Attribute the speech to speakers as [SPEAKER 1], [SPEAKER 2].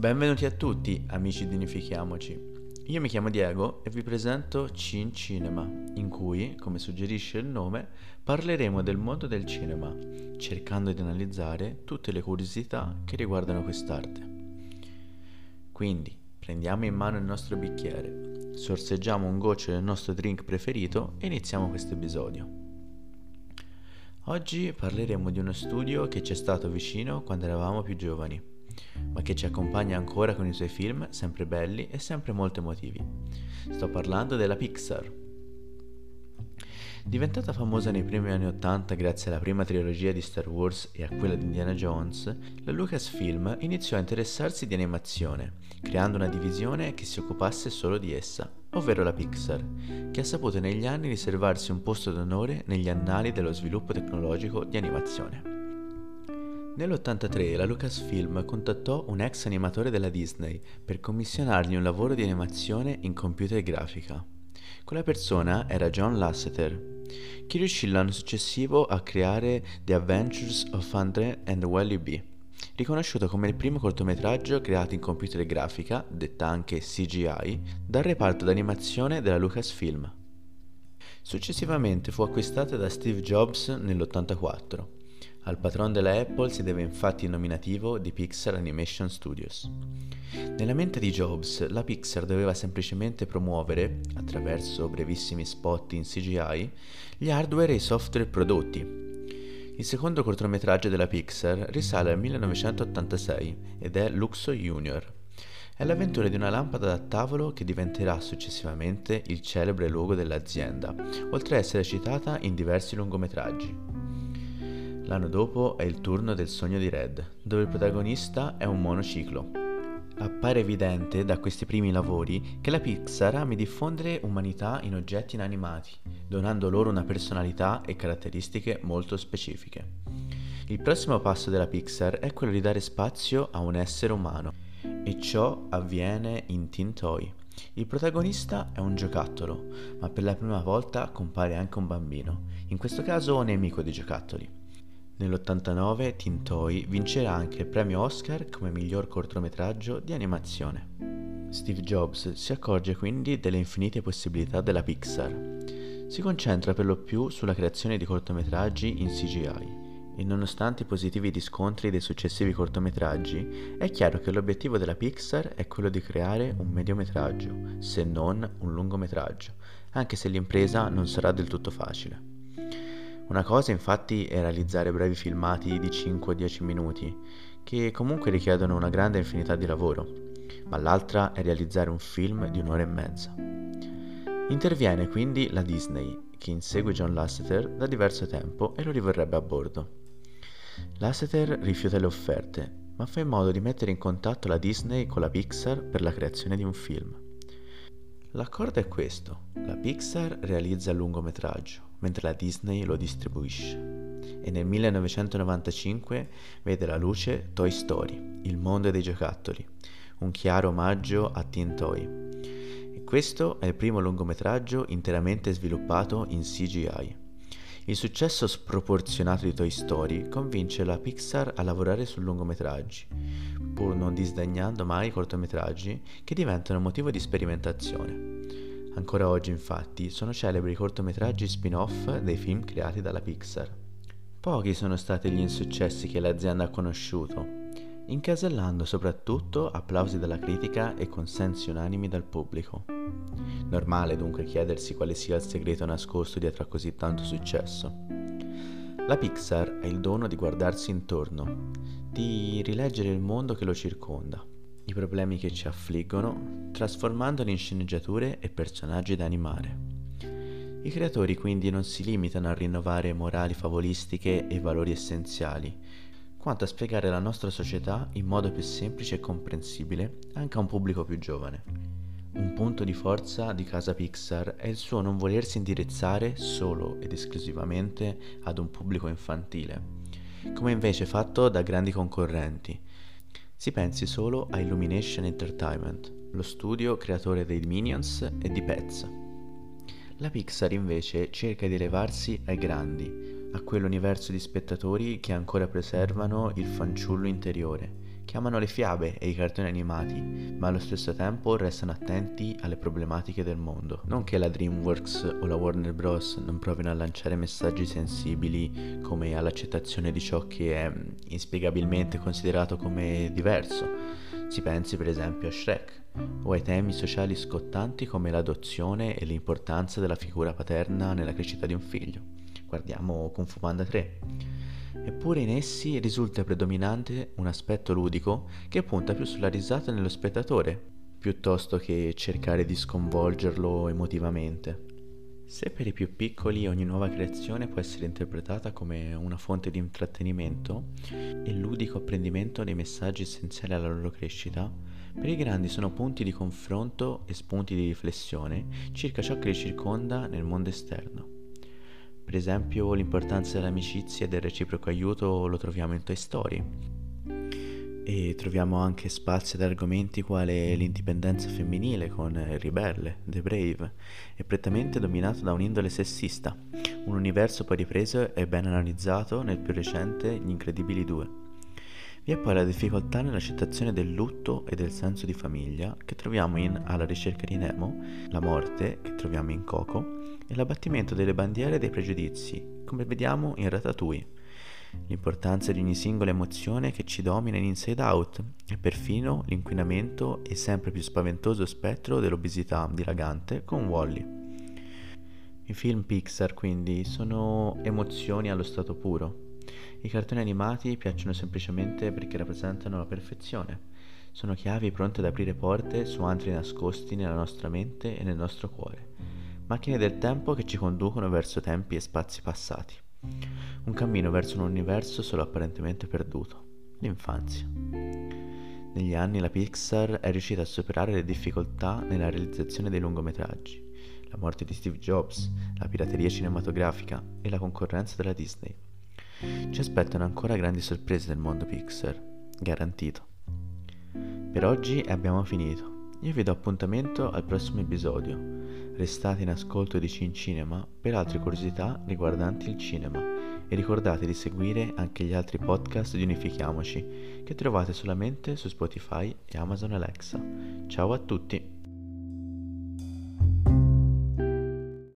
[SPEAKER 1] Benvenuti a tutti, amici di Unifichiamoci. Io mi chiamo Diego e vi presento Cin Cinema, in cui, come suggerisce il nome, parleremo del mondo del cinema, cercando di analizzare tutte le curiosità che riguardano quest'arte. Quindi, prendiamo in mano il nostro bicchiere, sorseggiamo un goccio del nostro drink preferito e iniziamo questo episodio. Oggi parleremo di uno studio che ci è stato vicino quando eravamo più giovani ma che ci accompagna ancora con i suoi film sempre belli e sempre molto emotivi. Sto parlando della Pixar. Diventata famosa nei primi anni Ottanta grazie alla prima trilogia di Star Wars e a quella di Indiana Jones, la Lucasfilm iniziò a interessarsi di animazione, creando una divisione che si occupasse solo di essa, ovvero la Pixar, che ha saputo negli anni riservarsi un posto d'onore negli annali dello sviluppo tecnologico di animazione. Nell'83 la Lucasfilm contattò un ex animatore della Disney per commissionargli un lavoro di animazione in computer grafica. Quella persona era John Lasseter, che riuscì l'anno successivo a creare The Adventures of Andre and Wally B, riconosciuto come il primo cortometraggio creato in computer grafica, detta anche CGI, dal reparto d'animazione della Lucasfilm. Successivamente fu acquistata da Steve Jobs nell'84 al patron della Apple si deve infatti il nominativo di Pixar Animation Studios. Nella mente di Jobs, la Pixar doveva semplicemente promuovere, attraverso brevissimi spot in CGI, gli hardware e i software prodotti. Il secondo cortometraggio della Pixar risale al 1986 ed è Luxo Junior. È l'avventura di una lampada da tavolo che diventerà successivamente il celebre logo dell'azienda, oltre ad essere citata in diversi lungometraggi. L'anno dopo è il turno del sogno di Red, dove il protagonista è un monociclo. Appare evidente da questi primi lavori che la Pixar ami diffondere umanità in oggetti inanimati, donando loro una personalità e caratteristiche molto specifiche. Il prossimo passo della Pixar è quello di dare spazio a un essere umano, e ciò avviene in Teen Toy. Il protagonista è un giocattolo, ma per la prima volta compare anche un bambino, in questo caso nemico dei giocattoli. Nell'89 Tintoy vincerà anche il premio Oscar come miglior cortometraggio di animazione. Steve Jobs si accorge quindi delle infinite possibilità della Pixar. Si concentra per lo più sulla creazione di cortometraggi in CGI e nonostante i positivi riscontri dei successivi cortometraggi, è chiaro che l'obiettivo della Pixar è quello di creare un mediometraggio, se non un lungometraggio, anche se l'impresa non sarà del tutto facile. Una cosa infatti è realizzare brevi filmati di 5-10 minuti, che comunque richiedono una grande infinità di lavoro, ma l'altra è realizzare un film di un'ora e mezza. Interviene quindi la Disney, che insegue John Lasseter da diverso tempo e lo rivorrebbe a bordo. Lasseter rifiuta le offerte, ma fa in modo di mettere in contatto la Disney con la Pixar per la creazione di un film. L'accordo è questo, la Pixar realizza il lungometraggio, mentre la Disney lo distribuisce. E nel 1995 vede la luce Toy Story, il mondo dei giocattoli, un chiaro omaggio a Teen Toy. E questo è il primo lungometraggio interamente sviluppato in CGI. Il successo sproporzionato di Toy Story convince la Pixar a lavorare su lungometraggi, pur non disdegnando mai i cortometraggi che diventano motivo di sperimentazione. Ancora oggi infatti sono celebri i cortometraggi spin-off dei film creati dalla Pixar. Pochi sono stati gli insuccessi che l'azienda ha conosciuto, incasellando soprattutto applausi dalla critica e consensi unanimi dal pubblico. Normale dunque chiedersi quale sia il segreto nascosto dietro a così tanto successo. La Pixar ha il dono di guardarsi intorno, di rileggere il mondo che lo circonda i problemi che ci affliggono, trasformandoli in sceneggiature e personaggi da animare. I creatori quindi non si limitano a rinnovare morali favolistiche e valori essenziali, quanto a spiegare la nostra società in modo più semplice e comprensibile anche a un pubblico più giovane. Un punto di forza di casa Pixar è il suo non volersi indirizzare solo ed esclusivamente ad un pubblico infantile, come invece fatto da grandi concorrenti, si pensi solo a Illumination Entertainment, lo studio creatore dei Minions e di Pets. La Pixar invece cerca di elevarsi ai grandi, a quell'universo di spettatori che ancora preservano il fanciullo interiore, che amano le fiabe e i cartoni animati, ma allo stesso tempo restano attenti alle problematiche del mondo. Non che la DreamWorks o la Warner Bros. non provino a lanciare messaggi sensibili come all'accettazione di ciò che è inspiegabilmente considerato come diverso. Si pensi per esempio a Shrek o ai temi sociali scottanti come l'adozione e l'importanza della figura paterna nella crescita di un figlio. Guardiamo Kung Fu Panda 3. Eppure in essi risulta predominante un aspetto ludico che punta più sulla risata nello spettatore, piuttosto che cercare di sconvolgerlo emotivamente. Se per i più piccoli ogni nuova creazione può essere interpretata come una fonte di intrattenimento e ludico apprendimento dei messaggi essenziali alla loro crescita, per i grandi sono punti di confronto e spunti di riflessione circa ciò che li circonda nel mondo esterno. Per esempio l'importanza dell'amicizia e del reciproco aiuto lo troviamo in Toy Story. E troviamo anche spazi ad argomenti quale l'indipendenza femminile con il ribelle, The Brave, è prettamente dominato da un'indole sessista, un universo poi ripreso e ben analizzato nel più recente Gli Incredibili 2. Vi è poi la difficoltà nell'accettazione del lutto e del senso di famiglia che troviamo in Alla ricerca di Nemo, la morte che troviamo in Coco e l'abbattimento delle bandiere dei pregiudizi, come vediamo in Ratatouille. L'importanza di ogni singola emozione che ci domina in Inside Out e perfino l'inquinamento e sempre più spaventoso spettro dell'obesità dilagante con Wally. I film Pixar quindi sono emozioni allo stato puro. I cartoni animati piacciono semplicemente perché rappresentano la perfezione. Sono chiavi pronte ad aprire porte su antri nascosti nella nostra mente e nel nostro cuore macchine del tempo che ci conducono verso tempi e spazi passati. Un cammino verso un universo solo apparentemente perduto, l'infanzia. Negli anni la Pixar è riuscita a superare le difficoltà nella realizzazione dei lungometraggi, la morte di Steve Jobs, la pirateria cinematografica e la concorrenza della Disney. Ci aspettano ancora grandi sorprese nel mondo Pixar, garantito. Per oggi abbiamo finito. Io vi do appuntamento al prossimo episodio. Restate in ascolto di Cin Cinema per altre curiosità riguardanti il cinema e ricordate di seguire anche gli altri podcast di Unifichiamoci che trovate solamente su Spotify e Amazon Alexa. Ciao a tutti!